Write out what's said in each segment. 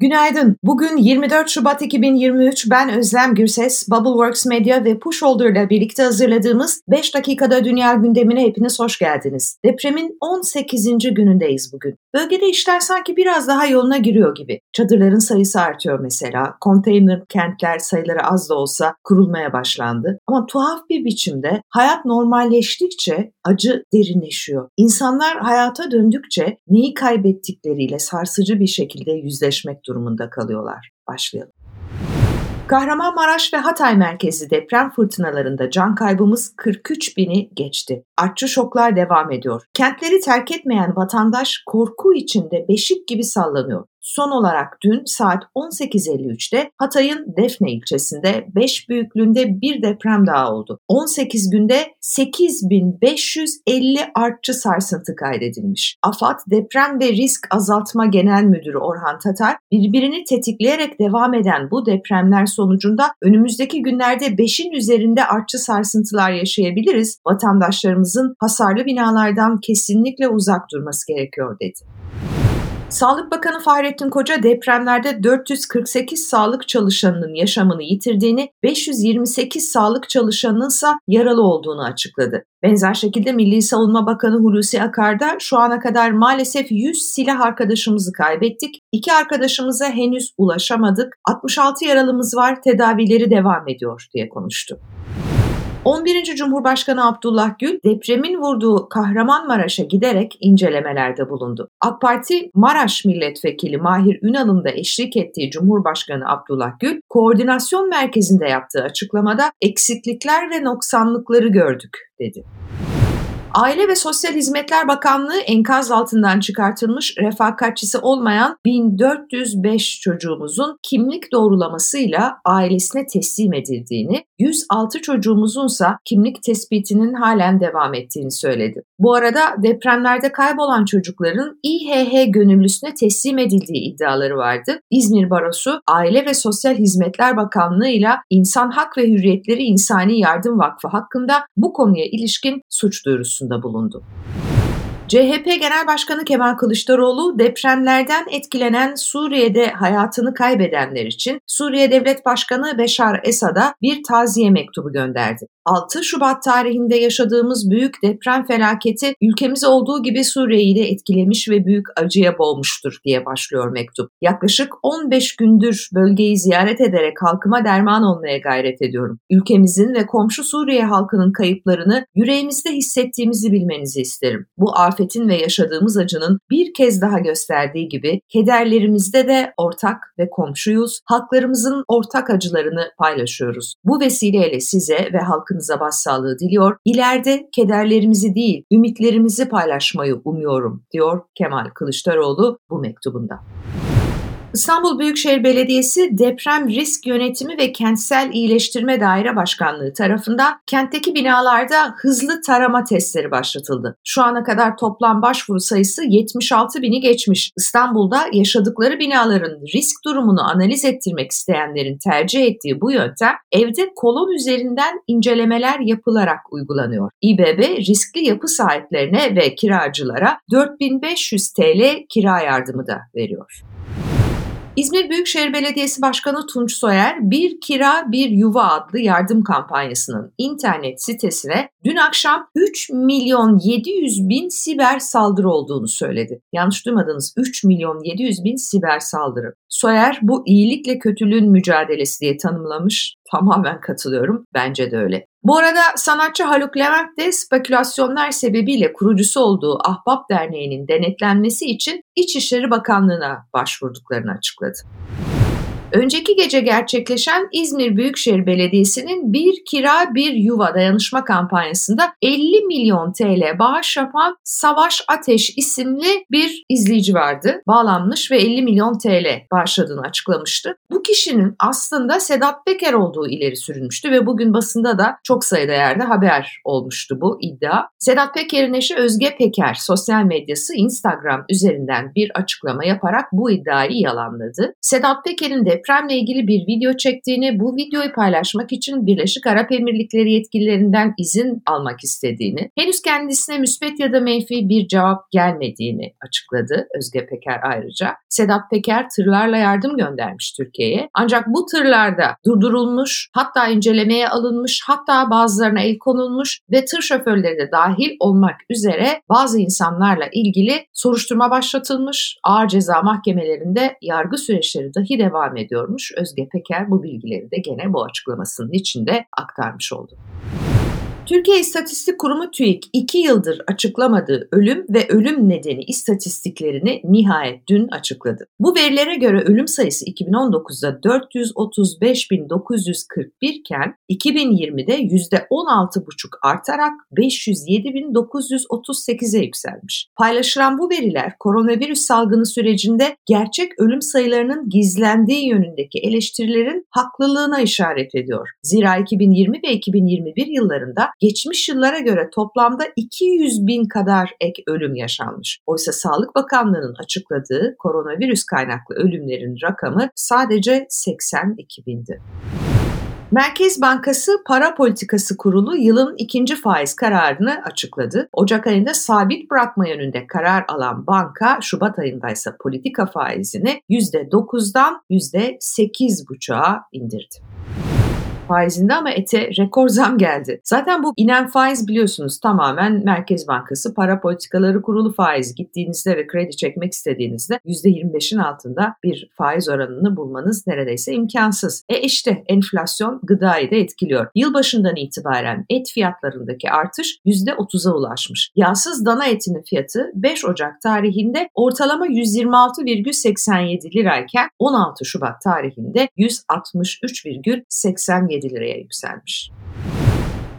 Günaydın. Bugün 24 Şubat 2023. Ben Özlem Gürses. Bubbleworks Media ve Pushholder ile birlikte hazırladığımız 5 dakikada dünya gündemine hepiniz hoş geldiniz. Depremin 18. günündeyiz bugün. Bölgede işler sanki biraz daha yoluna giriyor gibi. Çadırların sayısı artıyor mesela. Konteyner kentler sayıları az da olsa kurulmaya başlandı. Ama tuhaf bir biçimde hayat normalleştikçe acı derinleşiyor. İnsanlar hayata döndükçe neyi kaybettikleriyle sarsıcı bir şekilde yüzleşmek durumunda kalıyorlar. Başlayalım. Kahramanmaraş ve Hatay merkezi deprem fırtınalarında can kaybımız 43 bini geçti. Artçı şoklar devam ediyor. Kentleri terk etmeyen vatandaş korku içinde beşik gibi sallanıyor. Son olarak dün saat 18.53'te Hatay'ın Defne ilçesinde 5 büyüklüğünde bir deprem daha oldu. 18 günde 8550 artçı sarsıntı kaydedilmiş. AFAD Deprem ve Risk Azaltma Genel Müdürü Orhan Tatar, birbirini tetikleyerek devam eden bu depremler sonucunda önümüzdeki günlerde 5'in üzerinde artçı sarsıntılar yaşayabiliriz. Vatandaşlarımızın hasarlı binalardan kesinlikle uzak durması gerekiyor dedi. Sağlık Bakanı Fahrettin Koca depremlerde 448 sağlık çalışanının yaşamını yitirdiğini, 528 sağlık çalışanının ise yaralı olduğunu açıkladı. Benzer şekilde Milli Savunma Bakanı Hulusi Akar da şu ana kadar maalesef 100 silah arkadaşımızı kaybettik. İki arkadaşımıza henüz ulaşamadık. 66 yaralımız var, tedavileri devam ediyor diye konuştu. 11. Cumhurbaşkanı Abdullah Gül depremin vurduğu Kahramanmaraş'a giderek incelemelerde bulundu. AK Parti Maraş Milletvekili Mahir Ünal'ın da eşlik ettiği Cumhurbaşkanı Abdullah Gül, koordinasyon merkezinde yaptığı açıklamada eksiklikler ve noksanlıkları gördük dedi. Aile ve Sosyal Hizmetler Bakanlığı enkaz altından çıkartılmış refakatçisi olmayan 1405 çocuğumuzun kimlik doğrulamasıyla ailesine teslim edildiğini, 106 çocuğumuzunsa kimlik tespitinin halen devam ettiğini söyledi. Bu arada depremlerde kaybolan çocukların İHH gönüllüsüne teslim edildiği iddiaları vardı. İzmir Barosu Aile ve Sosyal Hizmetler Bakanlığı ile İnsan Hak ve Hürriyetleri İnsani Yardım Vakfı hakkında bu konuya ilişkin suç duyurusu duyurusunda bulundu. CHP Genel Başkanı Kemal Kılıçdaroğlu depremlerden etkilenen Suriye'de hayatını kaybedenler için Suriye Devlet Başkanı Beşar Esad'a bir taziye mektubu gönderdi. 6 Şubat tarihinde yaşadığımız büyük deprem felaketi ülkemiz olduğu gibi Suriye'yi de etkilemiş ve büyük acıya boğmuştur diye başlıyor mektup. Yaklaşık 15 gündür bölgeyi ziyaret ederek halkıma derman olmaya gayret ediyorum. Ülkemizin ve komşu Suriye halkının kayıplarını yüreğimizde hissettiğimizi bilmenizi isterim. Bu afetin ve yaşadığımız acının bir kez daha gösterdiği gibi kederlerimizde de ortak ve komşuyuz. Halklarımızın ortak acılarını paylaşıyoruz. Bu vesileyle size ve halkın halkınıza başsağlığı diliyor. İleride kederlerimizi değil, ümitlerimizi paylaşmayı umuyorum, diyor Kemal Kılıçdaroğlu bu mektubunda. İstanbul Büyükşehir Belediyesi Deprem Risk Yönetimi ve Kentsel İyileştirme Daire Başkanlığı tarafından kentteki binalarda hızlı tarama testleri başlatıldı. Şu ana kadar toplam başvuru sayısı 76 bini geçmiş. İstanbul'da yaşadıkları binaların risk durumunu analiz ettirmek isteyenlerin tercih ettiği bu yöntem evde kolon üzerinden incelemeler yapılarak uygulanıyor. İBB riskli yapı sahiplerine ve kiracılara 4500 TL kira yardımı da veriyor. İzmir Büyükşehir Belediyesi Başkanı Tunç Soyer, Bir Kira Bir Yuva adlı yardım kampanyasının internet sitesine dün akşam 3 milyon 700 bin siber saldırı olduğunu söyledi. Yanlış duymadınız 3 milyon 700 bin siber saldırı. Soyer bu iyilikle kötülüğün mücadelesi diye tanımlamış. Tamamen katılıyorum. Bence de öyle. Bu arada sanatçı Haluk Levent de spekülasyonlar sebebiyle kurucusu olduğu Ahbap Derneği'nin denetlenmesi için İçişleri Bakanlığı'na başvurduklarını açıkladı. Önceki gece gerçekleşen İzmir Büyükşehir Belediyesi'nin Bir Kira Bir Yuva dayanışma kampanyasında 50 milyon TL bağış yapan Savaş Ateş isimli bir izleyici vardı. Bağlanmış ve 50 milyon TL bağışladığını açıklamıştı. Bu kişinin aslında Sedat Peker olduğu ileri sürülmüştü ve bugün basında da çok sayıda yerde haber olmuştu bu iddia. Sedat Peker'in eşi Özge Peker sosyal medyası Instagram üzerinden bir açıklama yaparak bu iddiayı yalanladı. Sedat Peker'in de depremle ilgili bir video çektiğini, bu videoyu paylaşmak için Birleşik Arap Emirlikleri yetkililerinden izin almak istediğini, henüz kendisine müspet ya da menfi bir cevap gelmediğini açıkladı Özge Peker ayrıca. Sedat Peker tırlarla yardım göndermiş Türkiye'ye. Ancak bu tırlarda durdurulmuş, hatta incelemeye alınmış, hatta bazılarına el konulmuş ve tır şoförleri de dahil olmak üzere bazı insanlarla ilgili soruşturma başlatılmış. Ağır ceza mahkemelerinde yargı süreçleri dahi devam ediyormuş. Özge Peker bu bilgileri de gene bu açıklamasının içinde aktarmış oldu. Türkiye İstatistik Kurumu TÜİK 2 yıldır açıklamadığı ölüm ve ölüm nedeni istatistiklerini nihayet dün açıkladı. Bu verilere göre ölüm sayısı 2019'da 435.941 iken 2020'de %16,5 artarak 507.938'e yükselmiş. Paylaşılan bu veriler koronavirüs salgını sürecinde gerçek ölüm sayılarının gizlendiği yönündeki eleştirilerin haklılığına işaret ediyor. Zira 2020 ve 2021 yıllarında geçmiş yıllara göre toplamda 200 bin kadar ek ölüm yaşanmış. Oysa Sağlık Bakanlığı'nın açıkladığı koronavirüs kaynaklı ölümlerin rakamı sadece 82 bindi. Merkez Bankası Para Politikası Kurulu yılın ikinci faiz kararını açıkladı. Ocak ayında sabit bırakma yönünde karar alan banka Şubat ayında ise politika faizini %9'dan %8,5'a indirdi faizinde ama ete rekor zam geldi. Zaten bu inen faiz biliyorsunuz tamamen Merkez Bankası para politikaları kurulu faiz. Gittiğinizde ve kredi çekmek istediğinizde %25'in altında bir faiz oranını bulmanız neredeyse imkansız. E işte enflasyon gıdayı da etkiliyor. Yılbaşından itibaren et fiyatlarındaki artış %30'a ulaşmış. Yağsız dana etinin fiyatı 5 Ocak tarihinde ortalama 126,87 lirayken 16 Şubat tarihinde 163,87 7 liraya yükselmiş.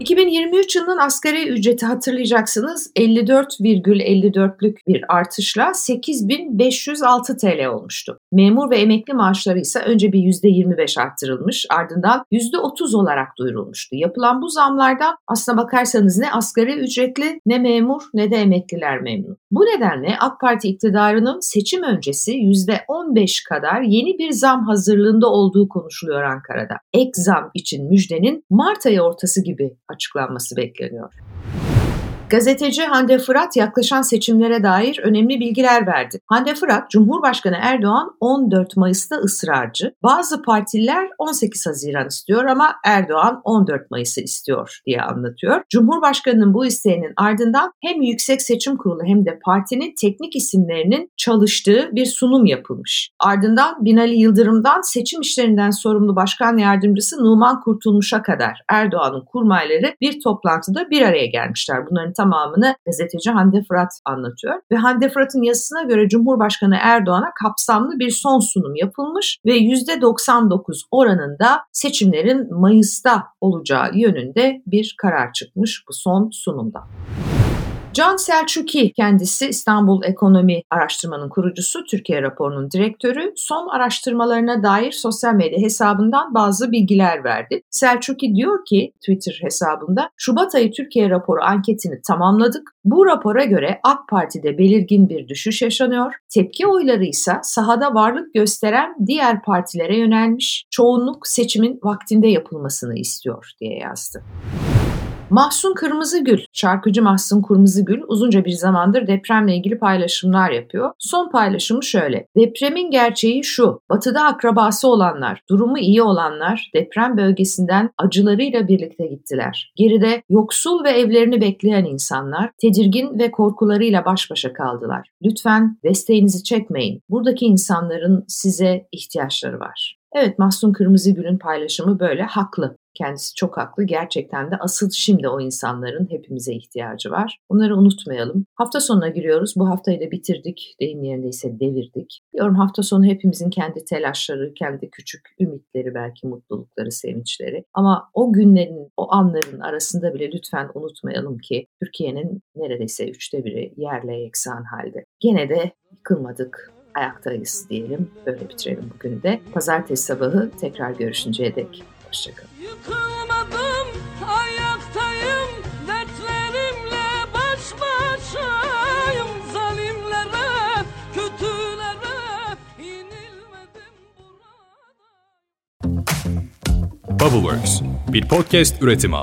2023 yılının asgari ücreti hatırlayacaksınız 54,54'lük bir artışla 8506 TL olmuştu. Memur ve emekli maaşları ise önce bir %25 arttırılmış ardından %30 olarak duyurulmuştu. Yapılan bu zamlardan aslına bakarsanız ne asgari ücretli ne memur ne de emekliler memnun. Bu nedenle AK Parti iktidarının seçim öncesi %15 kadar yeni bir zam hazırlığında olduğu konuşuluyor Ankara'da. Ek zam için müjdenin Mart ayı ortası gibi açıklanması bekleniyor. Gazeteci Hande Fırat yaklaşan seçimlere dair önemli bilgiler verdi. Hande Fırat, Cumhurbaşkanı Erdoğan 14 Mayıs'ta ısrarcı. Bazı partiler 18 Haziran istiyor ama Erdoğan 14 Mayıs'ı istiyor diye anlatıyor. Cumhurbaşkanının bu isteğinin ardından hem Yüksek Seçim Kurulu hem de partinin teknik isimlerinin çalıştığı bir sunum yapılmış. Ardından Binali Yıldırım'dan seçim işlerinden sorumlu başkan yardımcısı Numan Kurtulmuş'a kadar Erdoğan'ın kurmayları bir toplantıda bir araya gelmişler. Bunların tamamını gazeteci Hande Fırat anlatıyor. Ve Hande Fırat'ın yazısına göre Cumhurbaşkanı Erdoğan'a kapsamlı bir son sunum yapılmış ve %99 oranında seçimlerin Mayıs'ta olacağı yönünde bir karar çıkmış bu son sunumda. Can Selçuki kendisi İstanbul Ekonomi Araştırmanın kurucusu, Türkiye raporunun direktörü son araştırmalarına dair sosyal medya hesabından bazı bilgiler verdi. Selçuki diyor ki Twitter hesabında Şubat ayı Türkiye raporu anketini tamamladık. Bu rapora göre AK Parti'de belirgin bir düşüş yaşanıyor. Tepki oyları ise sahada varlık gösteren diğer partilere yönelmiş. Çoğunluk seçimin vaktinde yapılmasını istiyor diye yazdı. Mahsun Kırmızıgül, şarkıcı Mahsun Kırmızıgül uzunca bir zamandır depremle ilgili paylaşımlar yapıyor. Son paylaşımı şöyle. Depremin gerçeği şu. Batıda akrabası olanlar, durumu iyi olanlar deprem bölgesinden acılarıyla birlikte gittiler. Geride yoksul ve evlerini bekleyen insanlar tedirgin ve korkularıyla baş başa kaldılar. Lütfen desteğinizi çekmeyin. Buradaki insanların size ihtiyaçları var. Evet Mahsun Kırmızıgül'ün paylaşımı böyle haklı. Kendisi çok haklı. Gerçekten de asıl şimdi o insanların hepimize ihtiyacı var. Bunları unutmayalım. Hafta sonuna giriyoruz. Bu haftayı da bitirdik. Deyim yerindeyse devirdik. Diyorum hafta sonu hepimizin kendi telaşları, kendi küçük ümitleri, belki mutlulukları, sevinçleri. Ama o günlerin, o anların arasında bile lütfen unutmayalım ki Türkiye'nin neredeyse üçte biri yerle yeksan halde. Gene de yıkılmadık, ayaktayız diyelim. Böyle bitirelim bugünü de. Pazartesi sabahı tekrar görüşünceye dek. Hoşçakalın. Yıkılmadım, ayaktayım, dertlerimle baş başayım. Zalimlere, kötülere inilmedim burada. Bubbleworks, bir podcast üretimi.